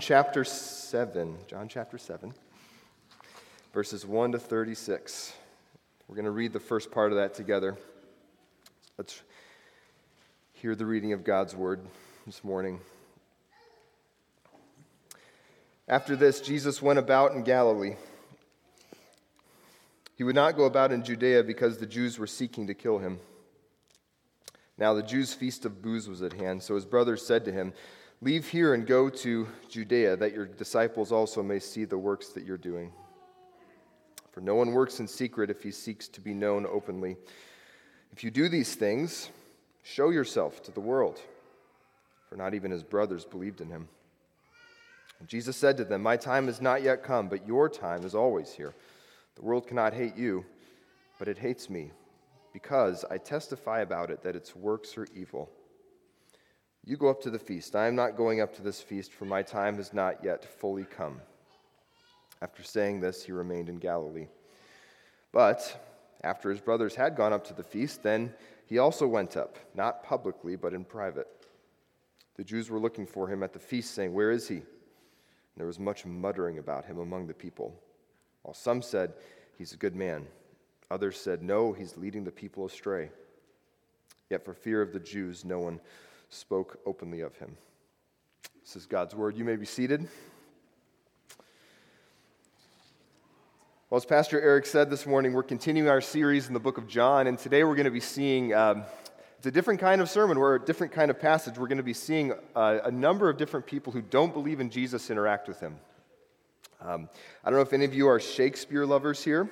chapter 7, John chapter 7, verses 1 to 36. We're going to read the first part of that together. Let's hear the reading of God's word this morning. After this, Jesus went about in Galilee. He would not go about in Judea because the Jews were seeking to kill him. Now the Jews' feast of booths was at hand, so his brothers said to him, Leave here and go to Judea, that your disciples also may see the works that you're doing. For no one works in secret if he seeks to be known openly. If you do these things, show yourself to the world. For not even his brothers believed in him. And Jesus said to them, My time has not yet come, but your time is always here. The world cannot hate you, but it hates me because I testify about it that its works are evil. You go up to the feast. I am not going up to this feast, for my time has not yet fully come. After saying this, he remained in Galilee. But after his brothers had gone up to the feast, then he also went up, not publicly, but in private. The Jews were looking for him at the feast, saying, Where is he? And there was much muttering about him among the people. While some said, He's a good man. Others said, No, he's leading the people astray. Yet for fear of the Jews, no one spoke openly of him. This is God's word. You may be seated. Well, as Pastor Eric said this morning, we're continuing our series in the book of John, and today we're going to be seeing. Um, it's a different kind of sermon, we're a different kind of passage. We're going to be seeing uh, a number of different people who don't believe in Jesus interact with him. Um, I don't know if any of you are Shakespeare lovers here.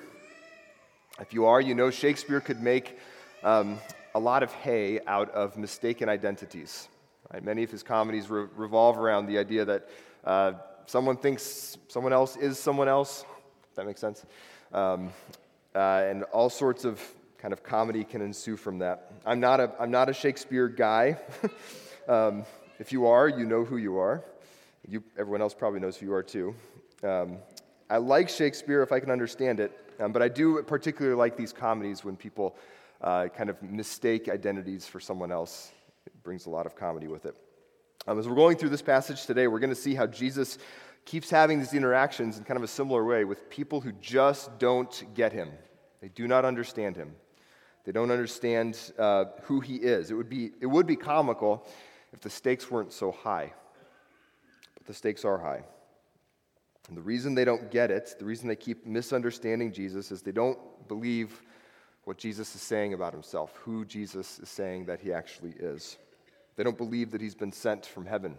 If you are, you know Shakespeare could make um, a lot of hay out of mistaken identities. Right? Many of his comedies re- revolve around the idea that uh, someone thinks someone else is someone else. If that makes sense. Um, uh, and all sorts of kind of comedy can ensue from that. I'm not a, I'm not a Shakespeare guy. um, if you are, you know who you are. You, everyone else probably knows who you are too. Um, I like Shakespeare if I can understand it, um, but I do particularly like these comedies when people uh, kind of mistake identities for someone else. It brings a lot of comedy with it. Um, as we're going through this passage today, we're going to see how Jesus keeps having these interactions in kind of a similar way with people who just don't get him. They do not understand him. They don't understand uh, who he is. It would, be, it would be comical if the stakes weren't so high, but the stakes are high. And the reason they don't get it, the reason they keep misunderstanding Jesus, is they don't believe what Jesus is saying about himself, who Jesus is saying that he actually is. They don't believe that he's been sent from heaven,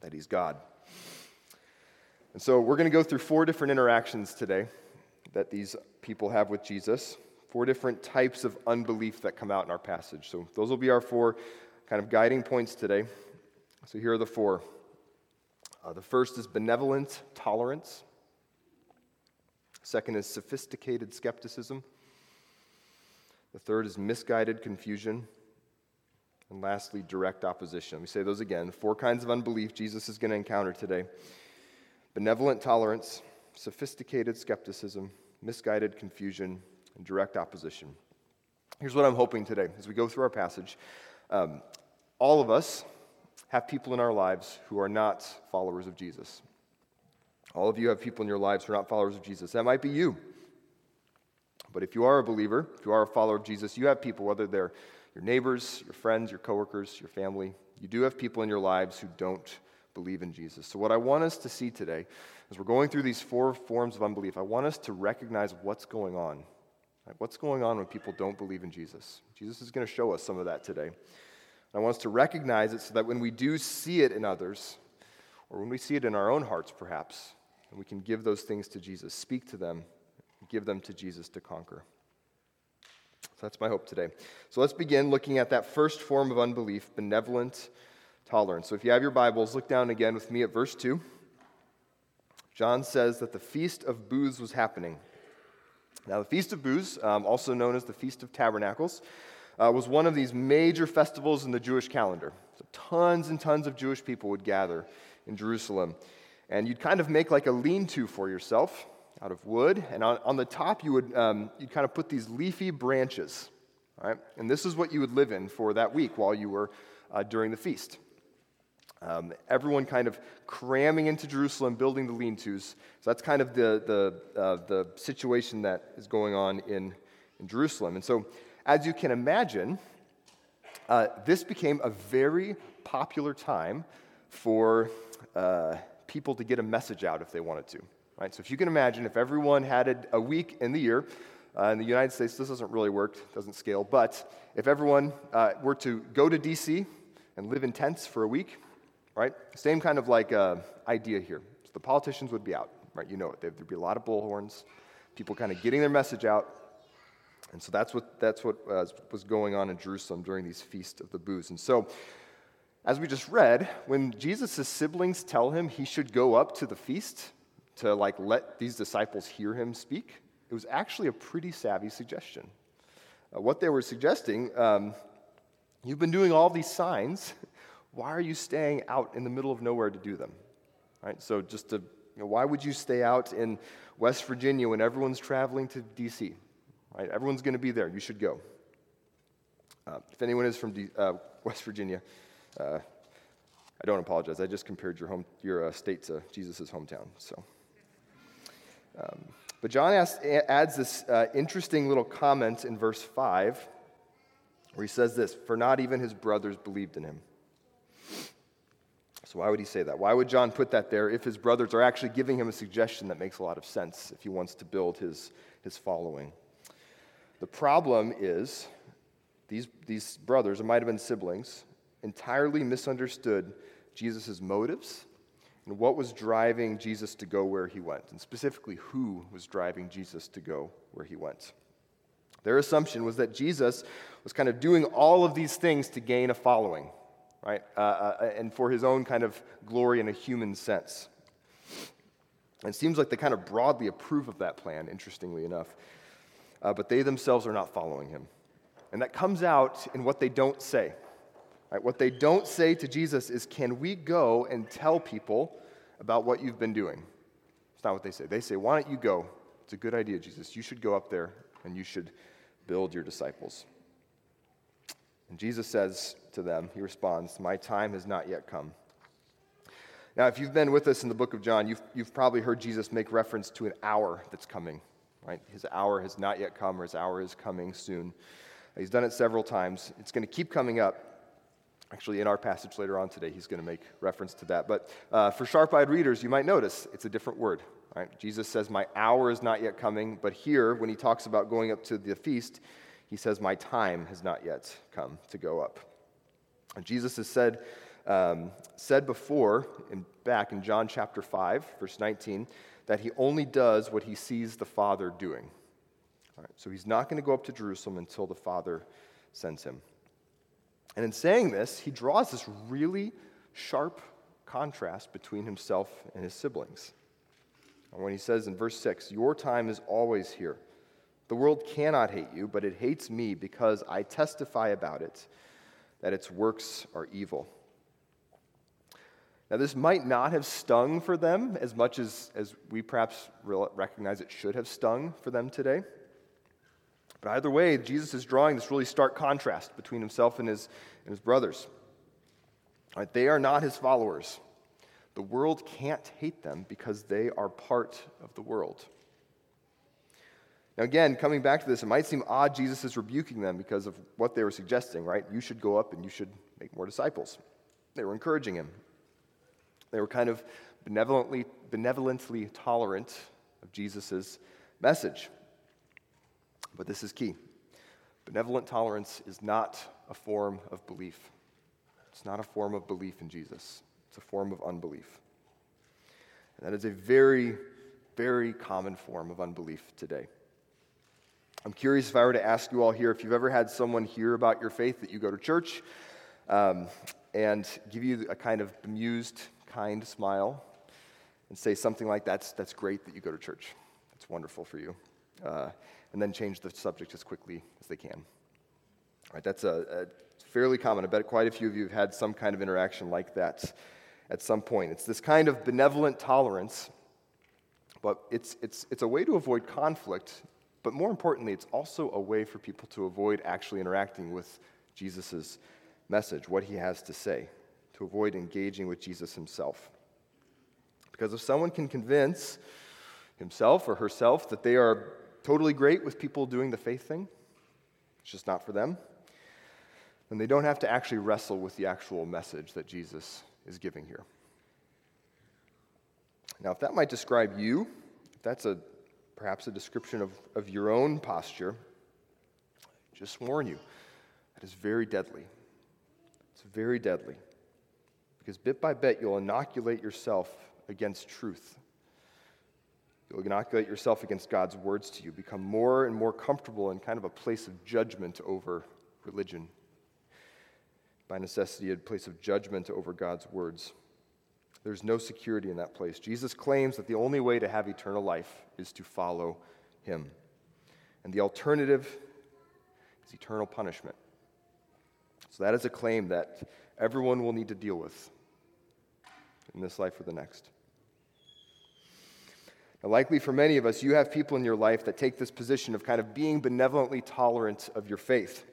that he's God. And so we're going to go through four different interactions today that these people have with Jesus, four different types of unbelief that come out in our passage. So those will be our four kind of guiding points today. So here are the four. Uh, the first is benevolent tolerance. Second is sophisticated skepticism. The third is misguided confusion. And lastly, direct opposition. Let me say those again. Four kinds of unbelief Jesus is going to encounter today benevolent tolerance, sophisticated skepticism, misguided confusion, and direct opposition. Here's what I'm hoping today as we go through our passage. Um, all of us, have people in our lives who are not followers of Jesus. All of you have people in your lives who are not followers of Jesus. That might be you. But if you are a believer, if you are a follower of Jesus, you have people, whether they're your neighbors, your friends, your coworkers, your family, you do have people in your lives who don't believe in Jesus. So, what I want us to see today, as we're going through these four forms of unbelief, I want us to recognize what's going on. Right? What's going on when people don't believe in Jesus? Jesus is going to show us some of that today. I want us to recognize it so that when we do see it in others, or when we see it in our own hearts, perhaps, and we can give those things to Jesus, speak to them, give them to Jesus to conquer. So that's my hope today. So let's begin looking at that first form of unbelief, benevolent tolerance. So if you have your Bibles, look down again with me at verse 2. John says that the Feast of Booths was happening. Now, the Feast of Booths, um, also known as the Feast of Tabernacles, uh, was one of these major festivals in the Jewish calendar. So tons and tons of Jewish people would gather in Jerusalem. And you'd kind of make like a lean to for yourself out of wood. And on, on the top, you would um, you'd kind of put these leafy branches. Right? And this is what you would live in for that week while you were uh, during the feast. Um, everyone kind of cramming into Jerusalem, building the lean tos. So that's kind of the, the, uh, the situation that is going on in, in Jerusalem. And so, as you can imagine, uh, this became a very popular time for uh, people to get a message out if they wanted to. Right? So, if you can imagine, if everyone had a week in the year, uh, in the United States, this doesn't really work, doesn't scale, but if everyone uh, were to go to DC and live in tents for a week, right? Same kind of like uh, idea here. So the politicians would be out, right? You know it. There'd be a lot of bullhorns, people kind of getting their message out. And so that's what, that's what uh, was going on in Jerusalem during these feasts of the booths. And so, as we just read, when Jesus' siblings tell him he should go up to the feast to like let these disciples hear him speak, it was actually a pretty savvy suggestion. Uh, what they were suggesting, um, you've been doing all these signs why are you staying out in the middle of nowhere to do them? Right? So just to, you know, why would you stay out in West Virginia when everyone's traveling to D.C.? Right? Everyone's going to be there. You should go. Uh, if anyone is from D- uh, West Virginia, uh, I don't apologize. I just compared your home, your uh, state to Jesus' hometown. So, um, but John asks, adds this uh, interesting little comment in verse five, where he says this: "For not even his brothers believed in him." So, why would he say that? Why would John put that there if his brothers are actually giving him a suggestion that makes a lot of sense if he wants to build his, his following? The problem is these, these brothers, it might have been siblings, entirely misunderstood Jesus' motives and what was driving Jesus to go where he went, and specifically who was driving Jesus to go where he went. Their assumption was that Jesus was kind of doing all of these things to gain a following right? Uh, uh, and for his own kind of glory in a human sense. And it seems like they kind of broadly approve of that plan, interestingly enough. Uh, but they themselves are not following him. And that comes out in what they don't say. Right? What they don't say to Jesus is, Can we go and tell people about what you've been doing? It's not what they say. They say, Why don't you go? It's a good idea, Jesus. You should go up there and you should build your disciples. And Jesus says to them, He responds, My time has not yet come. Now, if you've been with us in the book of John, you've, you've probably heard Jesus make reference to an hour that's coming, right? His hour has not yet come, or his hour is coming soon. He's done it several times. It's going to keep coming up. Actually, in our passage later on today, he's going to make reference to that. But uh, for sharp eyed readers, you might notice it's a different word. Right? Jesus says, My hour is not yet coming. But here, when he talks about going up to the feast, he says, My time has not yet come to go up. And Jesus has said, um, said before, in, back in John chapter 5, verse 19, that he only does what he sees the Father doing. so he's not going to go up to Jerusalem until the Father sends him. And in saying this, he draws this really sharp contrast between himself and his siblings. And when he says in verse 6, Your time is always here the world cannot hate you, but it hates me because I testify about it that its works are evil. Now, this might not have stung for them as much as, as we perhaps recognize it should have stung for them today. But either way, Jesus is drawing this really stark contrast between himself and his, and his brothers. Right, they are not his followers. The world can't hate them because they are part of the world. Now, again, coming back to this, it might seem odd Jesus is rebuking them because of what they were suggesting, right? You should go up and you should make more disciples. They were encouraging him. They were kind of benevolently, benevolently tolerant of Jesus' message. But this is key benevolent tolerance is not a form of belief. It's not a form of belief in Jesus, it's a form of unbelief. And that is a very, very common form of unbelief today. I'm curious if I were to ask you all here if you've ever had someone hear about your faith that you go to church um, and give you a kind of bemused, kind smile and say something like, that's, that's great that you go to church. That's wonderful for you. Uh, and then change the subject as quickly as they can. All right, that's a, a fairly common. I bet quite a few of you have had some kind of interaction like that at some point. It's this kind of benevolent tolerance, but it's, it's, it's a way to avoid conflict but more importantly, it's also a way for people to avoid actually interacting with Jesus' message, what he has to say. to avoid engaging with Jesus himself. Because if someone can convince himself or herself that they are totally great with people doing the faith thing, it's just not for them, then they don't have to actually wrestle with the actual message that Jesus is giving here. Now, if that might describe you, if that's a perhaps a description of, of your own posture, just warn you, that is very deadly. It's very deadly. Because bit by bit, you'll inoculate yourself against truth. You'll inoculate yourself against God's words to you, become more and more comfortable in kind of a place of judgment over religion. By necessity, a place of judgment over God's words. There's no security in that place. Jesus claims that the only way to have eternal life is to follow him. And the alternative is eternal punishment. So that is a claim that everyone will need to deal with in this life or the next. Likely for many of us, you have people in your life that take this position of kind of being benevolently tolerant of your faith.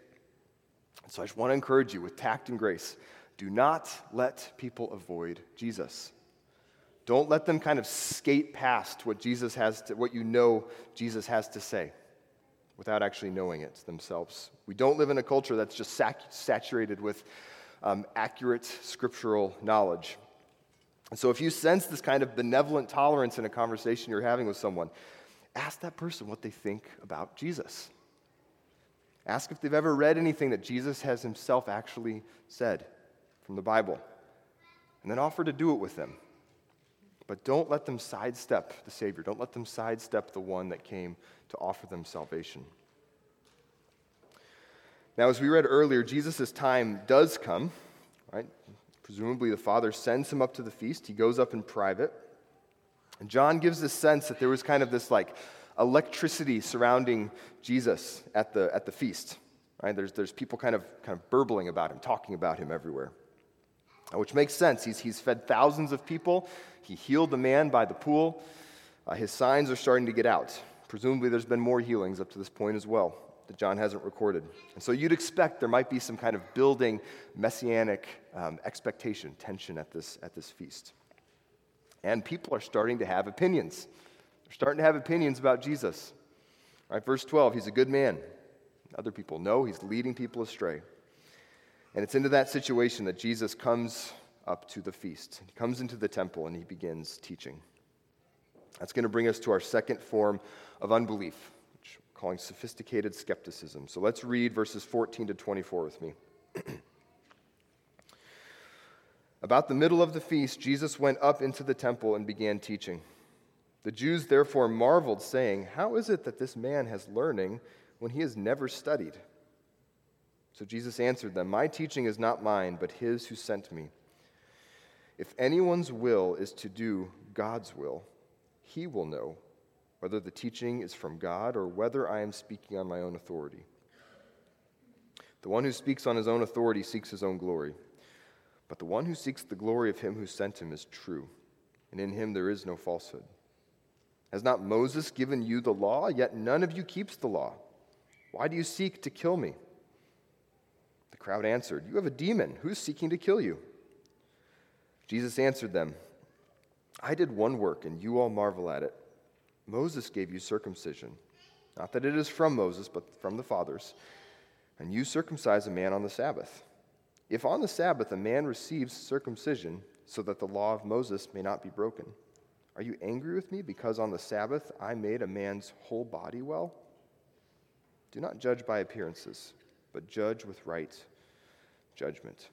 So I just want to encourage you with tact and grace do not let people avoid Jesus. Don't let them kind of skate past what Jesus has to, what you know Jesus has to say without actually knowing it themselves. We don't live in a culture that's just sac- saturated with um, accurate scriptural knowledge. And so if you sense this kind of benevolent tolerance in a conversation you're having with someone, ask that person what they think about Jesus. Ask if they've ever read anything that Jesus has himself actually said from the Bible, and then offer to do it with them. But don't let them sidestep the Savior. Don't let them sidestep the one that came to offer them salvation. Now, as we read earlier, Jesus' time does come, right? Presumably, the Father sends him up to the feast. He goes up in private. And John gives this sense that there was kind of this like electricity surrounding Jesus at the, at the feast. Right? There's, there's people kind of, kind of burbling about him, talking about him everywhere which makes sense. He's, he's fed thousands of people, he healed the man by the pool. Uh, his signs are starting to get out. Presumably, there's been more healings up to this point as well that John hasn't recorded. And so you'd expect there might be some kind of building messianic um, expectation, tension at this, at this feast. And people are starting to have opinions. They're starting to have opinions about Jesus. Right, verse 12, he's a good man. Other people know he's leading people astray. And it's into that situation that Jesus comes up to the feast. He comes into the temple and he begins teaching. That's going to bring us to our second form of unbelief, calling sophisticated skepticism. So let's read verses 14 to 24 with me. About the middle of the feast, Jesus went up into the temple and began teaching. The Jews therefore marveled, saying, How is it that this man has learning when he has never studied? So Jesus answered them, My teaching is not mine, but his who sent me. If anyone's will is to do God's will, he will know whether the teaching is from God or whether I am speaking on my own authority. The one who speaks on his own authority seeks his own glory, but the one who seeks the glory of him who sent him is true, and in him there is no falsehood. Has not Moses given you the law? Yet none of you keeps the law. Why do you seek to kill me? The crowd answered, You have a demon. Who's seeking to kill you? Jesus answered them, I did one work, and you all marvel at it. Moses gave you circumcision. Not that it is from Moses, but from the fathers. And you circumcise a man on the Sabbath. If on the Sabbath a man receives circumcision, so that the law of Moses may not be broken, are you angry with me because on the Sabbath I made a man's whole body well? Do not judge by appearances, but judge with right judgment.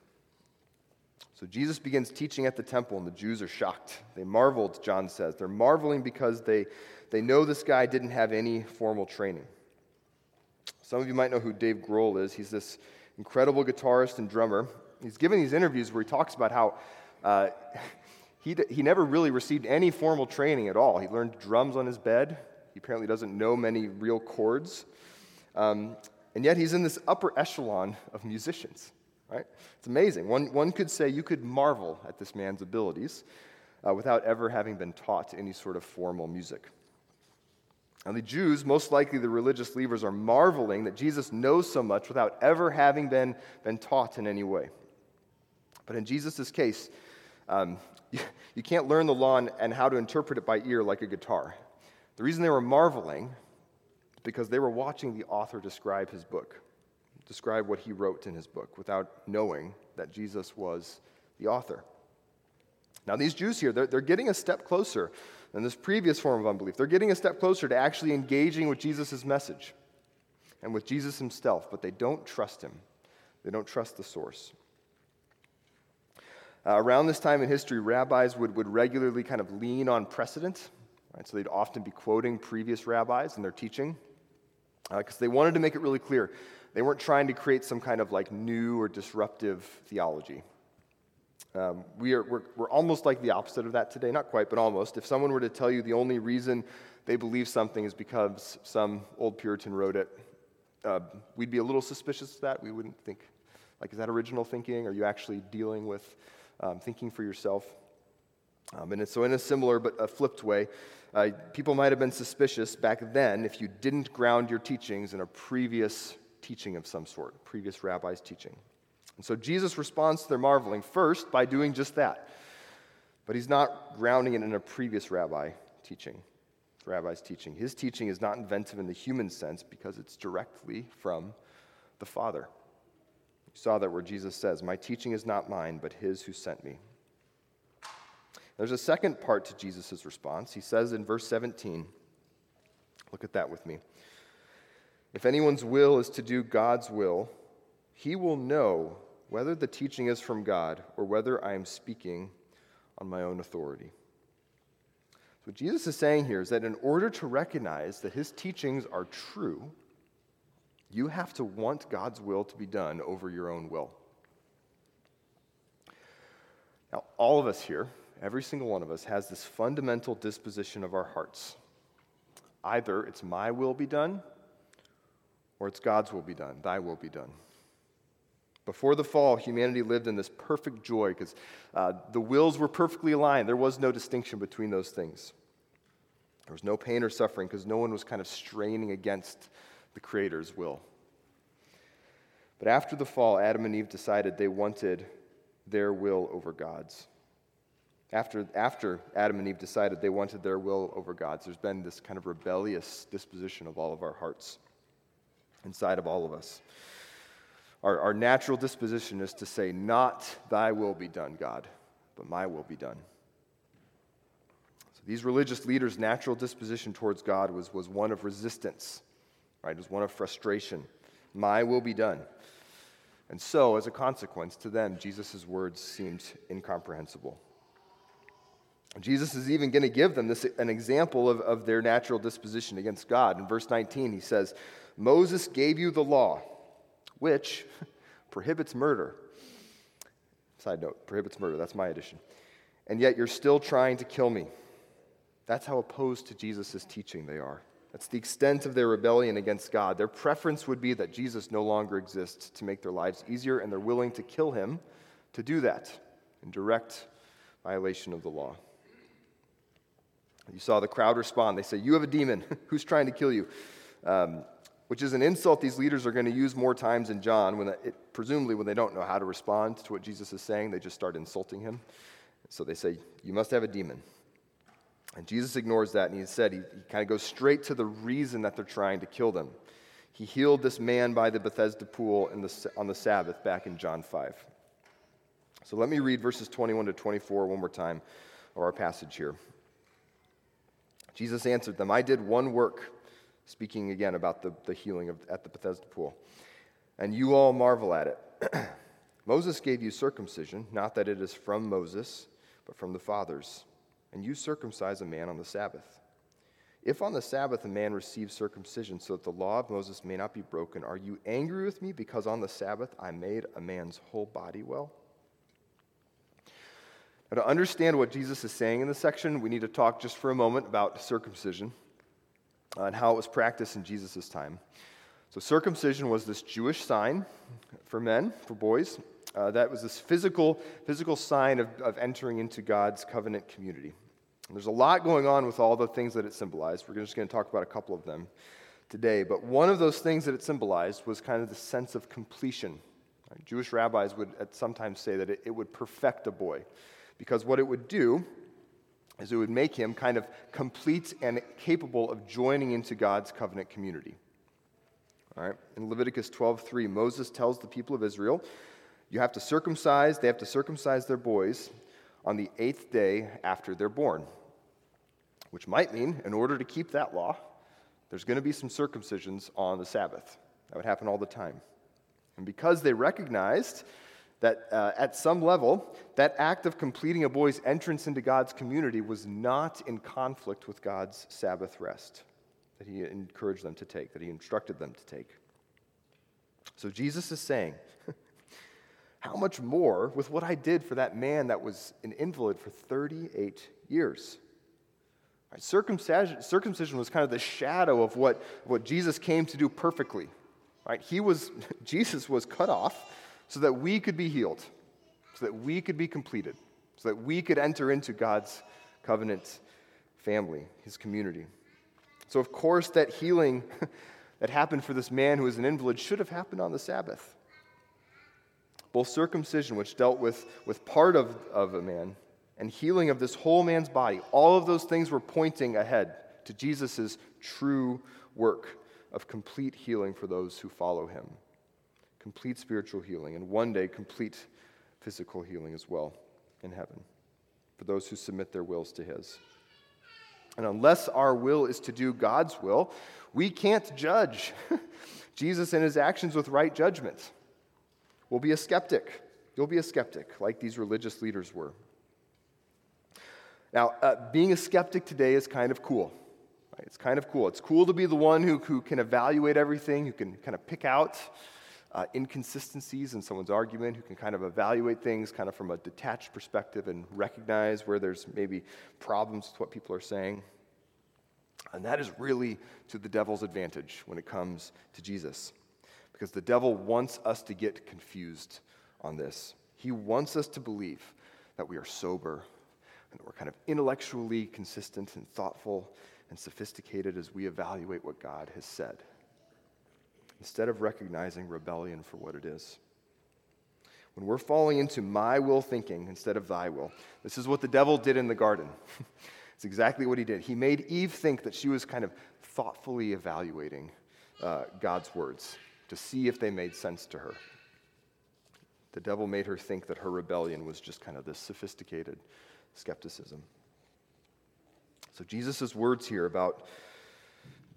So Jesus begins teaching at the temple, and the Jews are shocked. They marveled, John says. They're marveling because they, they know this guy didn't have any formal training. Some of you might know who Dave Grohl is. He's this incredible guitarist and drummer. He's given these interviews where he talks about how uh, he, he never really received any formal training at all. He learned drums on his bed. He apparently doesn't know many real chords. Um, and yet he's in this upper echelon of musicians right? It's amazing. One, one could say you could marvel at this man's abilities uh, without ever having been taught any sort of formal music. And the Jews, most likely the religious leaders, are marveling that Jesus knows so much without ever having been, been taught in any way. But in Jesus' case, um, you, you can't learn the law and, and how to interpret it by ear like a guitar. The reason they were marveling is because they were watching the author describe his book, describe what he wrote in his book, without knowing that Jesus was the author. Now, these Jews here, they're, they're getting a step closer than this previous form of unbelief. They're getting a step closer to actually engaging with Jesus' message and with Jesus himself, but they don't trust him. They don't trust the source. Uh, around this time in history, rabbis would, would regularly kind of lean on precedent. Right? So they'd often be quoting previous rabbis in their teaching because uh, they wanted to make it really clear. They weren't trying to create some kind of like new or disruptive theology. Um, we are, we're, we're almost like the opposite of that today. Not quite, but almost. If someone were to tell you the only reason they believe something is because some old Puritan wrote it, uh, we'd be a little suspicious of that. We wouldn't think, like, is that original thinking? Are you actually dealing with um, thinking for yourself? Um, and so, in a similar but a flipped way, uh, people might have been suspicious back then if you didn't ground your teachings in a previous teaching of some sort, previous rabbi's teaching. And so Jesus responds to their marveling first by doing just that. But he's not grounding it in a previous rabbi teaching, rabbi's teaching. His teaching is not inventive in the human sense because it's directly from the Father. You saw that where Jesus says, My teaching is not mine, but his who sent me. There's a second part to Jesus' response. He says in verse 17, look at that with me. If anyone's will is to do God's will, he will know whether the teaching is from God or whether I am speaking on my own authority. So, what Jesus is saying here is that in order to recognize that his teachings are true, you have to want God's will to be done over your own will. Now, all of us here, every single one of us, has this fundamental disposition of our hearts. Either it's my will be done, or it's God's will be done, thy will be done. Before the fall, humanity lived in this perfect joy because uh, the wills were perfectly aligned. There was no distinction between those things. There was no pain or suffering because no one was kind of straining against the Creator's will. But after the fall, Adam and Eve decided they wanted their will over God's. After, after Adam and Eve decided they wanted their will over God's, there's been this kind of rebellious disposition of all of our hearts inside of all of us. Our, our natural disposition is to say, Not thy will be done, God, but my will be done. So these religious leaders' natural disposition towards God was, was one of resistance, right? It was one of frustration. My will be done. And so, as a consequence, to them, Jesus' words seemed incomprehensible. Jesus is even going to give them this, an example of, of their natural disposition against God. In verse 19, he says, Moses gave you the law which prohibits murder. Side note, prohibits murder. That's my addition. And yet you're still trying to kill me. That's how opposed to Jesus' teaching they are. That's the extent of their rebellion against God. Their preference would be that Jesus no longer exists to make their lives easier, and they're willing to kill him to do that in direct violation of the law. You saw the crowd respond. They say, You have a demon. Who's trying to kill you? Um, which is an insult these leaders are going to use more times in John, when it, presumably when they don't know how to respond to what Jesus is saying, they just start insulting him. So they say, You must have a demon. And Jesus ignores that, and he said, he, he kind of goes straight to the reason that they're trying to kill them. He healed this man by the Bethesda pool the, on the Sabbath back in John 5. So let me read verses 21 to 24 one more time of our passage here. Jesus answered them, I did one work speaking again about the, the healing of, at the Bethesda pool. And you all marvel at it. Moses gave you circumcision, not that it is from Moses, but from the fathers. And you circumcise a man on the Sabbath. If on the Sabbath a man receives circumcision so that the law of Moses may not be broken, are you angry with me because on the Sabbath I made a man's whole body well? Now, to understand what Jesus is saying in this section, we need to talk just for a moment about circumcision and how it was practiced in Jesus' time. So, circumcision was this Jewish sign for men, for boys. Uh, that was this physical, physical sign of, of entering into God's covenant community. And there's a lot going on with all the things that it symbolized. We're just going to talk about a couple of them today. But one of those things that it symbolized was kind of the sense of completion Jewish rabbis would sometimes say that it, it would perfect a boy because what it would do is it would make him kind of complete and capable of joining into God's covenant community. All right? In Leviticus 12:3, Moses tells the people of Israel, you have to circumcise, they have to circumcise their boys on the eighth day after they're born. Which might mean, in order to keep that law, there's going to be some circumcisions on the Sabbath. That would happen all the time. And because they recognized that uh, at some level, that act of completing a boy's entrance into God's community was not in conflict with God's Sabbath rest that he encouraged them to take, that he instructed them to take. So Jesus is saying, How much more with what I did for that man that was an invalid for 38 years? Right, circumcision, circumcision was kind of the shadow of what, what Jesus came to do perfectly. Right? He was, Jesus was cut off so that we could be healed, so that we could be completed, so that we could enter into God's covenant family, his community. So, of course, that healing that happened for this man who was an invalid should have happened on the Sabbath. Both circumcision, which dealt with, with part of, of a man, and healing of this whole man's body, all of those things were pointing ahead to Jesus' true work of complete healing for those who follow him. Complete spiritual healing, and one day, complete physical healing as well in heaven for those who submit their wills to his. And unless our will is to do God's will, we can't judge Jesus and his actions with right judgment. We'll be a skeptic. You'll be a skeptic, like these religious leaders were. Now, uh, being a skeptic today is kind of cool. Right? It's kind of cool. It's cool to be the one who, who can evaluate everything, who can kind of pick out uh, inconsistencies in someone's argument, who can kind of evaluate things kind of from a detached perspective and recognize where there's maybe problems with what people are saying. And that is really to the devil's advantage when it comes to Jesus, because the devil wants us to get confused on this. He wants us to believe that we are sober and that we're kind of intellectually consistent and thoughtful and sophisticated as we evaluate what God has said instead of recognizing rebellion for what it is. When we're falling into my will thinking instead of thy will, this is what the devil did in the garden. it's exactly what he did. He made Eve think that she was kind of thoughtfully evaluating uh, God's words to see if they made sense to her. The devil made her think that her rebellion was just kind of this sophisticated skepticism. So, Jesus' words here about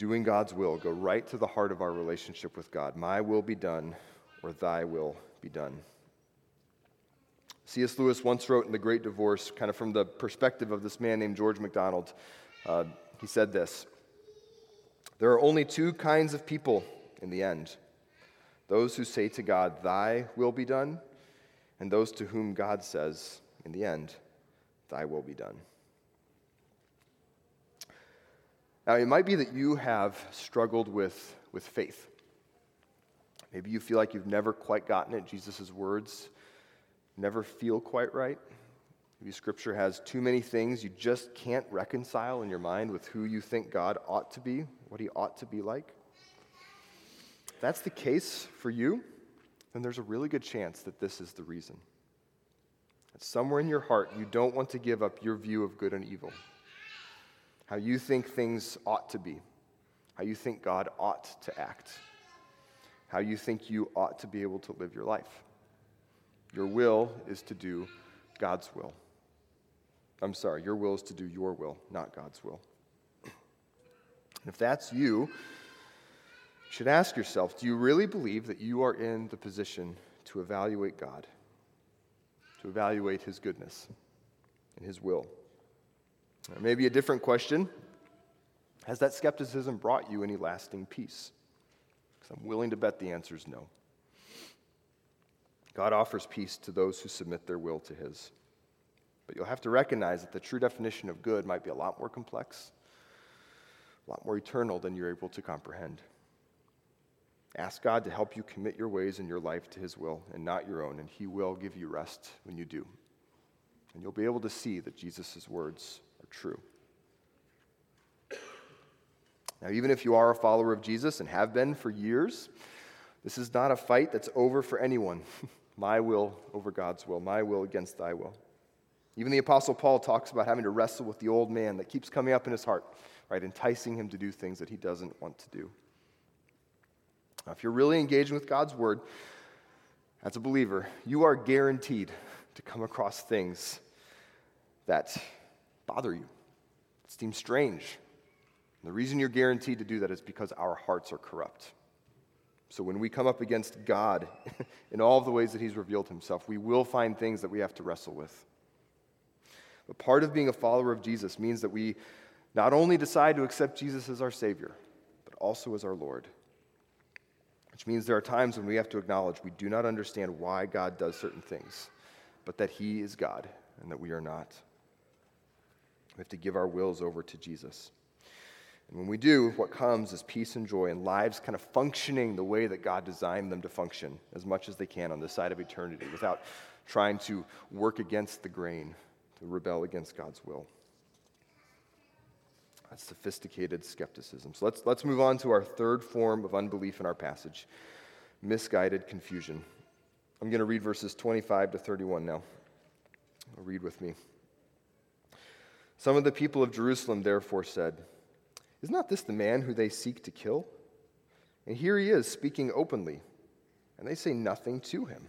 doing God's will go right to the heart of our relationship with God. My will be done, or thy will be done. C.S. Lewis once wrote in The Great Divorce, kind of from the perspective of this man named George MacDonald, uh, he said this There are only two kinds of people in the end those who say to God, Thy will be done, and those to whom God says, In the end, Thy will be done. Now, it might be that you have struggled with, with faith. Maybe you feel like you've never quite gotten it, Jesus' words never feel quite right. Maybe Scripture has too many things you just can't reconcile in your mind with who you think God ought to be, what He ought to be like. If that's the case for you, then there's a really good chance that this is the reason. That somewhere in your heart, you don't want to give up your view of good and evil how you think things ought to be, how you think God ought to act, how you think you ought to be able to live your life. Your will is to do God's will. I'm sorry, your will is to do your will, not God's will. And if that's you, you should ask yourself do you really believe that you are in the position to evaluate God, to evaluate His goodness and His will? Maybe a different question Has that skepticism brought you any lasting peace? Because I'm willing to bet the answer is no. God offers peace to those who submit their will to His. But you'll have to recognize that the true definition of good might be a lot more complex, a lot more eternal than you're able to comprehend. Ask God to help you commit your ways and your life to His will and not your own, and He will give you rest when you do. And you'll be able to see that Jesus' words true. Now, even if you are a follower of Jesus and have been for years, This is not a fight that's over for anyone. my will over God's will, my will against thy will. Even the Apostle Paul talks about having to wrestle with the old man that keeps coming up in his heart, right, enticing him to do things that he doesn't want to do. Now, if you're really engaging with God's word as a believer, you are guaranteed to come across things that bother you, it seems strange. And the reason you're guaranteed to do that is because our hearts are corrupt. So when we come up against God in all of the ways that He's revealed Himself, we will find things that we have to wrestle with. But part of being a follower of Jesus means that we not only decide to accept Jesus as our Savior, but also as our Lord. Which means there are times when we have to acknowledge we do not understand why God does certain things, but that He is God and that we are not. We have to give our wills over to Jesus. And when we do, what comes is peace and joy and lives kind of functioning the way that God designed them to function as much as they can on this side of eternity without trying to work against the grain, to rebel against God's will. That's sophisticated skepticism. So let's, let's move on to our third form of unbelief in our passage misguided confusion. I'm going to read verses 25 to 31 now. Read with me. Some of the people of Jerusalem therefore said, is not this the man who they seek to kill? And here he is speaking openly, and they say nothing to him.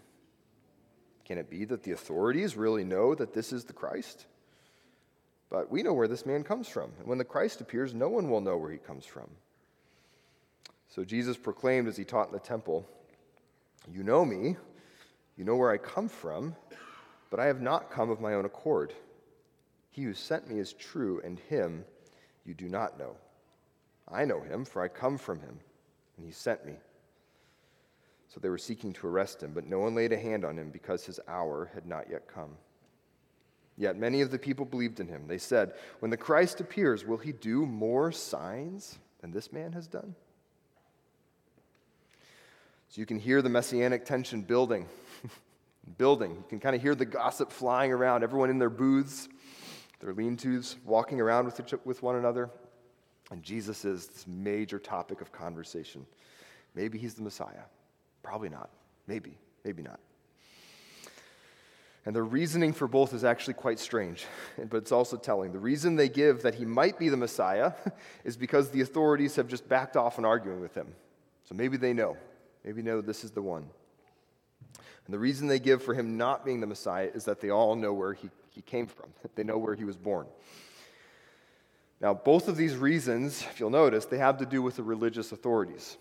Can it be that the authorities really know that this is the Christ? But we know where this man comes from, and when the Christ appears, no one will know where he comes from. So Jesus proclaimed as he taught in the temple, You know me, you know where I come from, but I have not come of my own accord. He who sent me is true, and him you do not know. I know him, for I come from him, and he sent me. So they were seeking to arrest him, but no one laid a hand on him because his hour had not yet come. Yet many of the people believed in him. They said, When the Christ appears, will he do more signs than this man has done? So you can hear the messianic tension building. building. You can kind of hear the gossip flying around, everyone in their booths, their lean tos, walking around with, each, with one another. And Jesus is this major topic of conversation. Maybe he's the Messiah. Probably not. Maybe, maybe not. And the reasoning for both is actually quite strange, but it's also telling. The reason they give that he might be the Messiah is because the authorities have just backed off on arguing with him. So maybe they know. Maybe know this is the one. And the reason they give for him not being the Messiah is that they all know where he, he came from, they know where he was born. Now, both of these reasons, if you'll notice, they have to do with the religious authorities.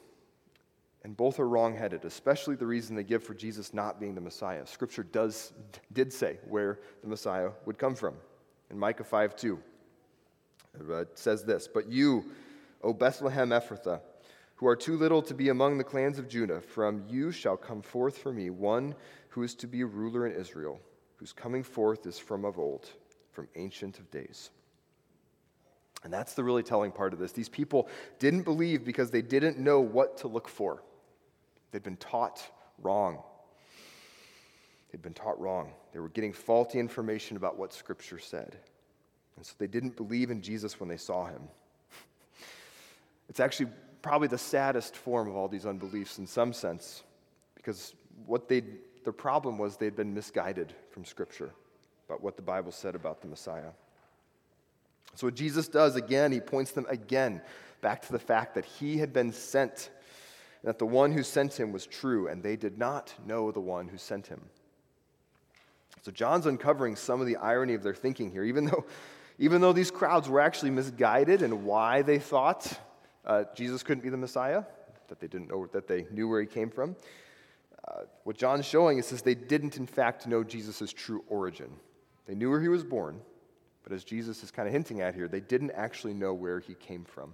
And both are wrongheaded, especially the reason they give for Jesus not being the Messiah. Scripture does, did say where the Messiah would come from. In Micah 5 2, it says this But you, O Bethlehem Ephrathah, who are too little to be among the clans of Judah, from you shall come forth for me one who is to be a ruler in Israel, whose coming forth is from of old, from ancient of days. And that's the really telling part of this. These people didn't believe because they didn't know what to look for. They'd been taught wrong. They'd been taught wrong. They were getting faulty information about what Scripture said. And so they didn't believe in Jesus when they saw him. It's actually probably the saddest form of all these unbeliefs in some sense, because what they the problem was they'd been misguided from Scripture about what the Bible said about the Messiah. So, what Jesus does again, he points them again back to the fact that he had been sent, and that the one who sent him was true, and they did not know the one who sent him. So, John's uncovering some of the irony of their thinking here, even though, even though these crowds were actually misguided in why they thought uh, Jesus couldn't be the Messiah, that they didn't know that they knew where he came from. Uh, what John's showing is that they didn't, in fact, know Jesus' true origin. They knew where he was born, but as Jesus is kind of hinting at here, they didn't actually know where he came from.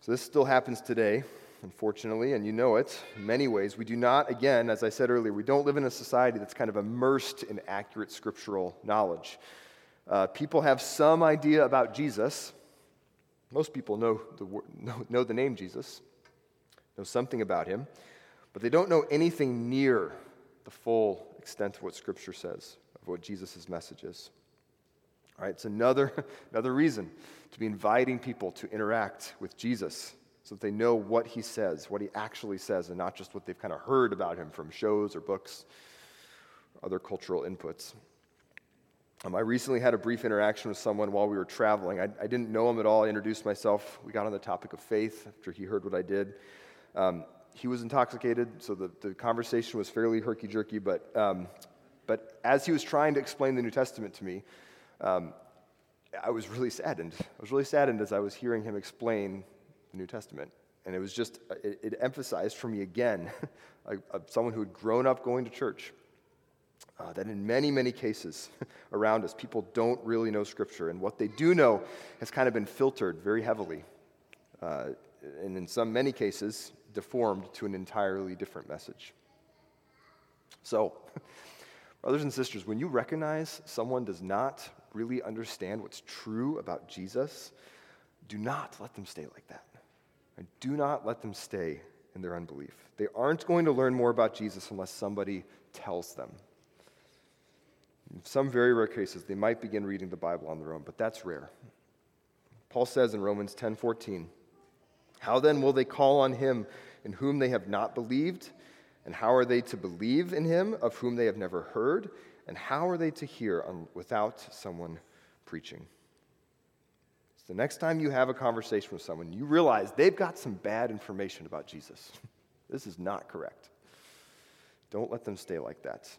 So this still happens today, unfortunately, and you know it in many ways. We do not, again, as I said earlier, we don't live in a society that's kind of immersed in accurate scriptural knowledge. Uh, people have some idea about Jesus. Most people know the, know, know the name Jesus, know something about him, but they don't know anything near the full extent of what Scripture says of what Jesus' message is. All right, it's another, another reason to be inviting people to interact with Jesus so that they know what he says, what he actually says, and not just what they've kind of heard about him from shows or books, or other cultural inputs. Um, I recently had a brief interaction with someone while we were traveling. I, I, didn't know him at all. I introduced myself. We got on the topic of faith after he heard what I did. Um, he was intoxicated, so the, the conversation was fairly herky jerky, but, um, but as he was trying to explain the New Testament to me, um, I was really saddened. I was really saddened as I was hearing him explain the New Testament. And it was just, it, it emphasized for me again, someone who had grown up going to church, uh, that in many, many cases around us, people don't really know Scripture. And what they do know has kind of been filtered very heavily. Uh, and in some, many cases, deformed to an entirely different message. So, brothers and sisters, when you recognize someone does not really understand what's true about Jesus, do not let them stay like that. And do not let them stay in their unbelief. They aren't going to learn more about Jesus unless somebody tells them. In some very rare cases, they might begin reading the Bible on their own, but that's rare. Paul says in Romans 10:14, "How then will they call on him in whom they have not believed? And how are they to believe in him of whom they have never heard? And how are they to hear without someone preaching? So the next time you have a conversation with someone, you realize they've got some bad information about Jesus. this is not correct. Don't let them stay like that.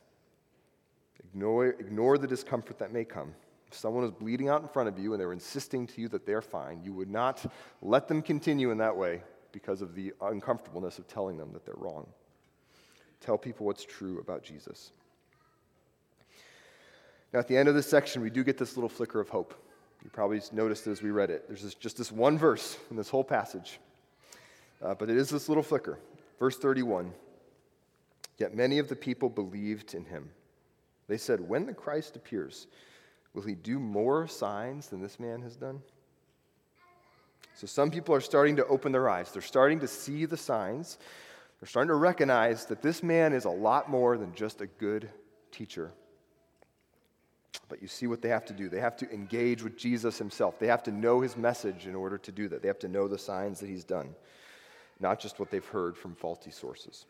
Ignore, ignore the discomfort that may come. If someone is bleeding out in front of you and they're insisting to you that they're fine, you would not let them continue in that way because of the uncomfortableness of telling them that they're wrong. Tell people what's true about Jesus. Now, at the end of this section, we do get this little flicker of hope. You probably noticed as we read it. There's this, just this one verse in this whole passage, uh, but it is this little flicker. Verse 31 Yet many of the people believed in him. They said, When the Christ appears, will he do more signs than this man has done? So some people are starting to open their eyes. They're starting to see the signs. They're starting to recognize that this man is a lot more than just a good teacher. But you see what they have to do. They have to engage with Jesus himself. They have to know his message in order to do that. They have to know the signs that he's done, not just what they've heard from faulty sources.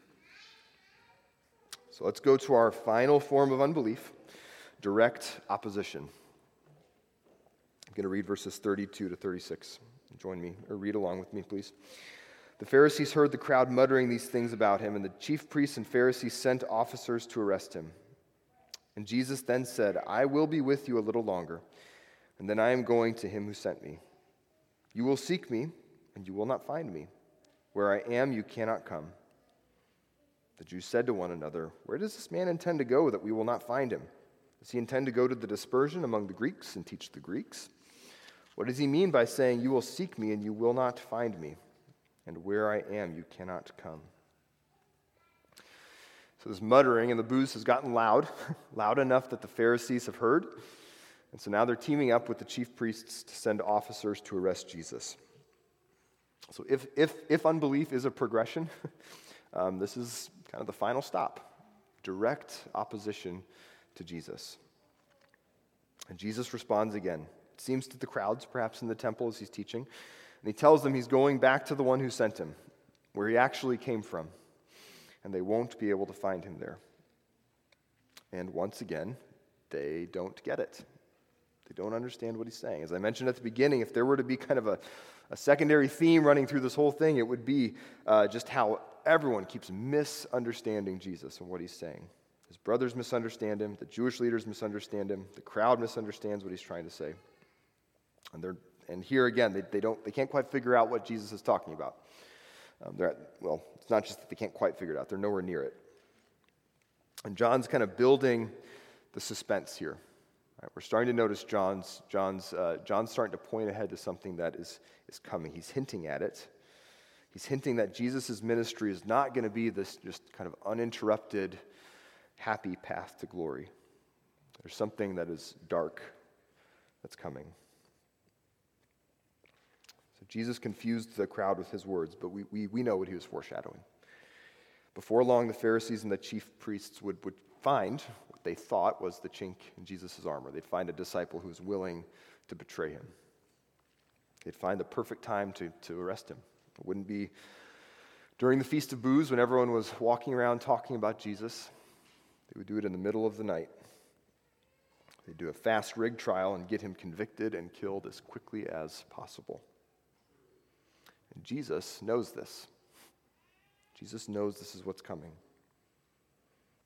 So let's go to our final form of unbelief direct opposition. I'm going to read verses 32 to 36. Join me, or read along with me, please. The Pharisees heard the crowd muttering these things about him, and the chief priests and Pharisees sent officers to arrest him. And Jesus then said, I will be with you a little longer, and then I am going to him who sent me. You will seek me, and you will not find me. Where I am, you cannot come. The Jews said to one another, Where does this man intend to go that we will not find him? Does he intend to go to the dispersion among the Greeks and teach the Greeks? What does he mean by saying, You will seek me and you will not find me? And where I am, you cannot come? So this muttering and the booze has gotten loud, loud enough that the Pharisees have heard. And so now they're teaming up with the chief priests to send officers to arrest Jesus. So if, if, if unbelief is a progression, um, this is kind of the final stop direct opposition to Jesus. And Jesus responds again. It seems to the crowds, perhaps in the temple as he's teaching. And he tells them he's going back to the one who sent him, where he actually came from. And they won't be able to find him there. And once again, they don't get it. They don't understand what he's saying. As I mentioned at the beginning, if there were to be kind of a, a secondary theme running through this whole thing, it would be uh, just how everyone keeps misunderstanding Jesus and what he's saying. His brothers misunderstand him, the Jewish leaders misunderstand him, the crowd misunderstands what he's trying to say. And, they're, and here again, they, they, don't, they can't quite figure out what Jesus is talking about. Um, they're at, well, it's not just that they can't quite figure it out, they're nowhere near it. And John's kind of building the suspense here. Right, we're starting to notice John's, John's, uh, John's starting to point ahead to something that is, is coming. He's hinting at it. He's hinting that Jesus' ministry is not going to be this just kind of uninterrupted, happy path to glory. There's something that is dark that's coming. So Jesus confused the crowd with his words, but we, we, we know what he was foreshadowing. Before long, the Pharisees and the chief priests would, would find what they thought was the chink in Jesus' armor. They'd find a disciple who was willing to betray him. They'd find the perfect time to, to arrest him. It wouldn't be during the Feast of Booths when everyone was walking around talking about Jesus. They would do it in the middle of the night. They'd do a fast rig trial and get him convicted and killed as quickly as possible. And Jesus knows this. Jesus knows this is what's coming.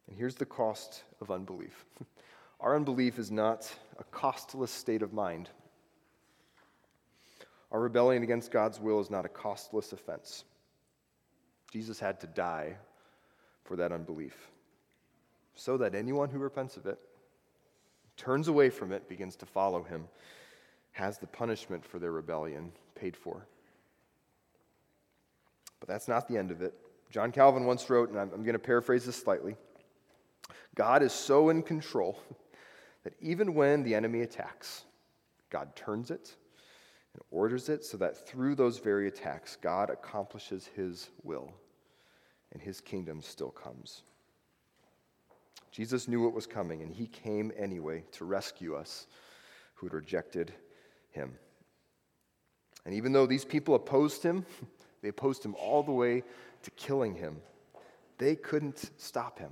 And here's the cost of unbelief our unbelief is not a costless state of mind. Our rebellion against God's will is not a costless offense. Jesus had to die for that unbelief, so that anyone who repents of it, turns away from it, begins to follow him, has the punishment for their rebellion paid for. But that's not the end of it. John Calvin once wrote, and I'm, going to paraphrase this slightly God is so in control that even when the enemy attacks, God turns it and orders it so that through those very attacks, God accomplishes his will and his kingdom still comes. Jesus knew what was coming, and he came anyway to rescue us who had rejected him. And even though these people opposed him, they opposed him all the way to killing him, they couldn't stop him.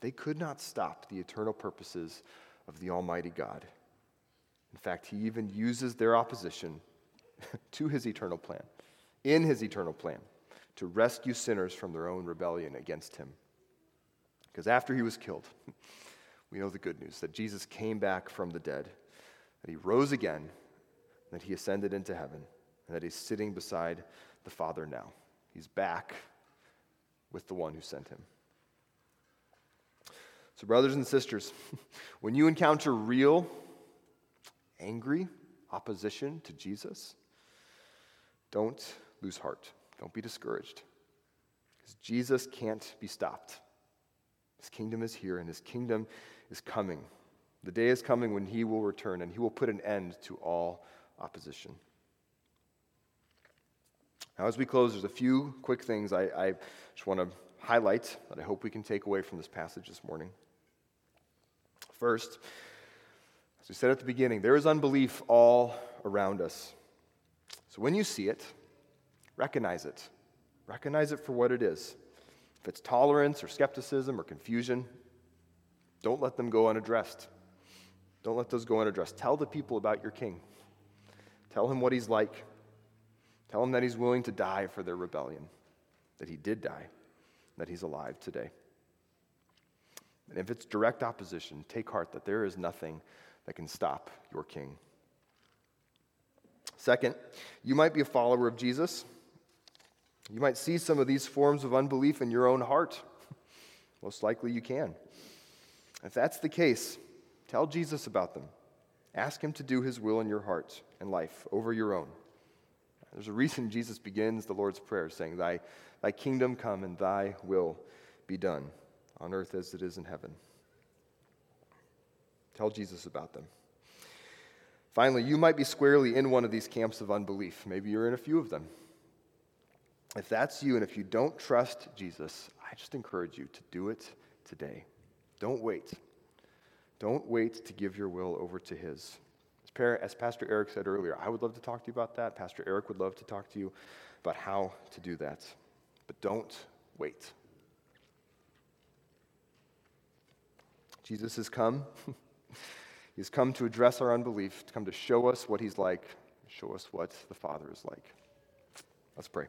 They could not stop the eternal purposes of the Almighty God. In fact, he even uses their opposition to his eternal plan, in his eternal plan, to rescue sinners from their own rebellion against him. Because after he was killed, we know the good news that Jesus came back from the dead, that he rose again, that he ascended into heaven, and that he's sitting beside the Father now. He's back with the one who sent him. So, brothers and sisters, when you encounter real, angry opposition to Jesus, don't lose heart. Don't be discouraged. Because Jesus can't be stopped. His kingdom is here, and his kingdom is coming. The day is coming when he will return, and he will put an end to all opposition. Now, as we close, there's a few quick things I, I just want to highlight that I hope we can take away from this passage this morning. First, as we said at the beginning, there is unbelief all around us. So when you see it, recognize it. Recognize it for what it is. If it's tolerance or skepticism or confusion, don't let them go unaddressed. Don't let those go unaddressed. Tell the people about your king. Tell him what he's like. Tell him that he's willing to die for their rebellion, that he did die, that he's alive today. And if it's direct opposition, take heart that there is nothing that can stop your king. Second, you might be a follower of Jesus. You might see some of these forms of unbelief in your own heart. Most likely you can. If that's the case, tell Jesus about them. Ask him to do his will in your heart and life over your own. There's a reason Jesus begins the Lord's Prayer saying, Thy, thy kingdom come and thy will be done on earth as it is in heaven. Tell Jesus about them. Finally, you might be squarely in one of these camps of unbelief. Maybe you're in a few of them. If that's you, and if you don't trust Jesus, I just encourage you to do it today. Don't wait. Don't wait to give your will over to His. As Pastor Eric said earlier, I would love to talk to you about that. Pastor Eric would love to talk to you about how to do that. But don't wait. Jesus has come. he's come to address our unbelief, to come to show us what he's like, show us what the Father is like. Let's pray.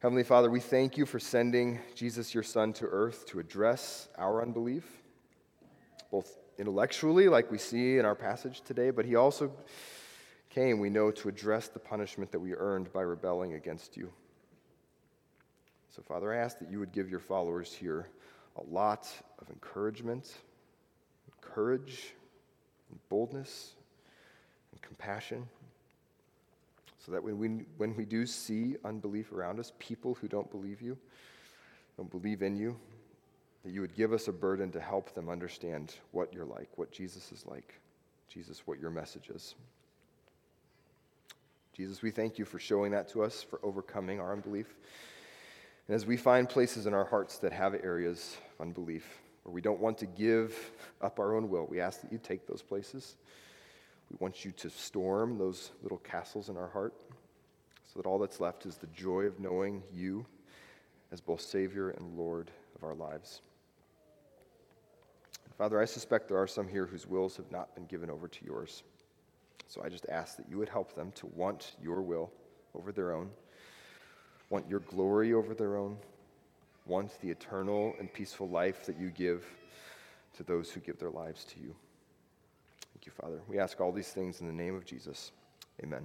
Heavenly Father, we thank you for sending Jesus, your Son, to earth to address our unbelief, both intellectually, like we see in our passage today, but he also came, we know, to address the punishment that we earned by rebelling against you. So, Father, I ask that you would give your followers here a lot of encouragement, courage, and boldness, and compassion, so that when we, when we do see unbelief around us, people who don't believe you, don't believe in you, that you would give us a burden to help them understand what you're like, what Jesus is like, Jesus, what your message is. Jesus, we thank you for showing that to us, for overcoming our unbelief. And as we find places in our hearts that have areas of unbelief, where we don't want to give up our own will, we ask that you take those places. We want you to storm those little castles in our heart so that all that's left is the joy of knowing you as both Savior and Lord of our lives. Father, I suspect there are some here whose wills have not been given over to yours. So I just ask that you would help them to want your will over their own, want your glory over their own, want the eternal and peaceful life that you give to those who give their lives to you. Thank you, Father. We ask all these things in the name of Jesus. Amen.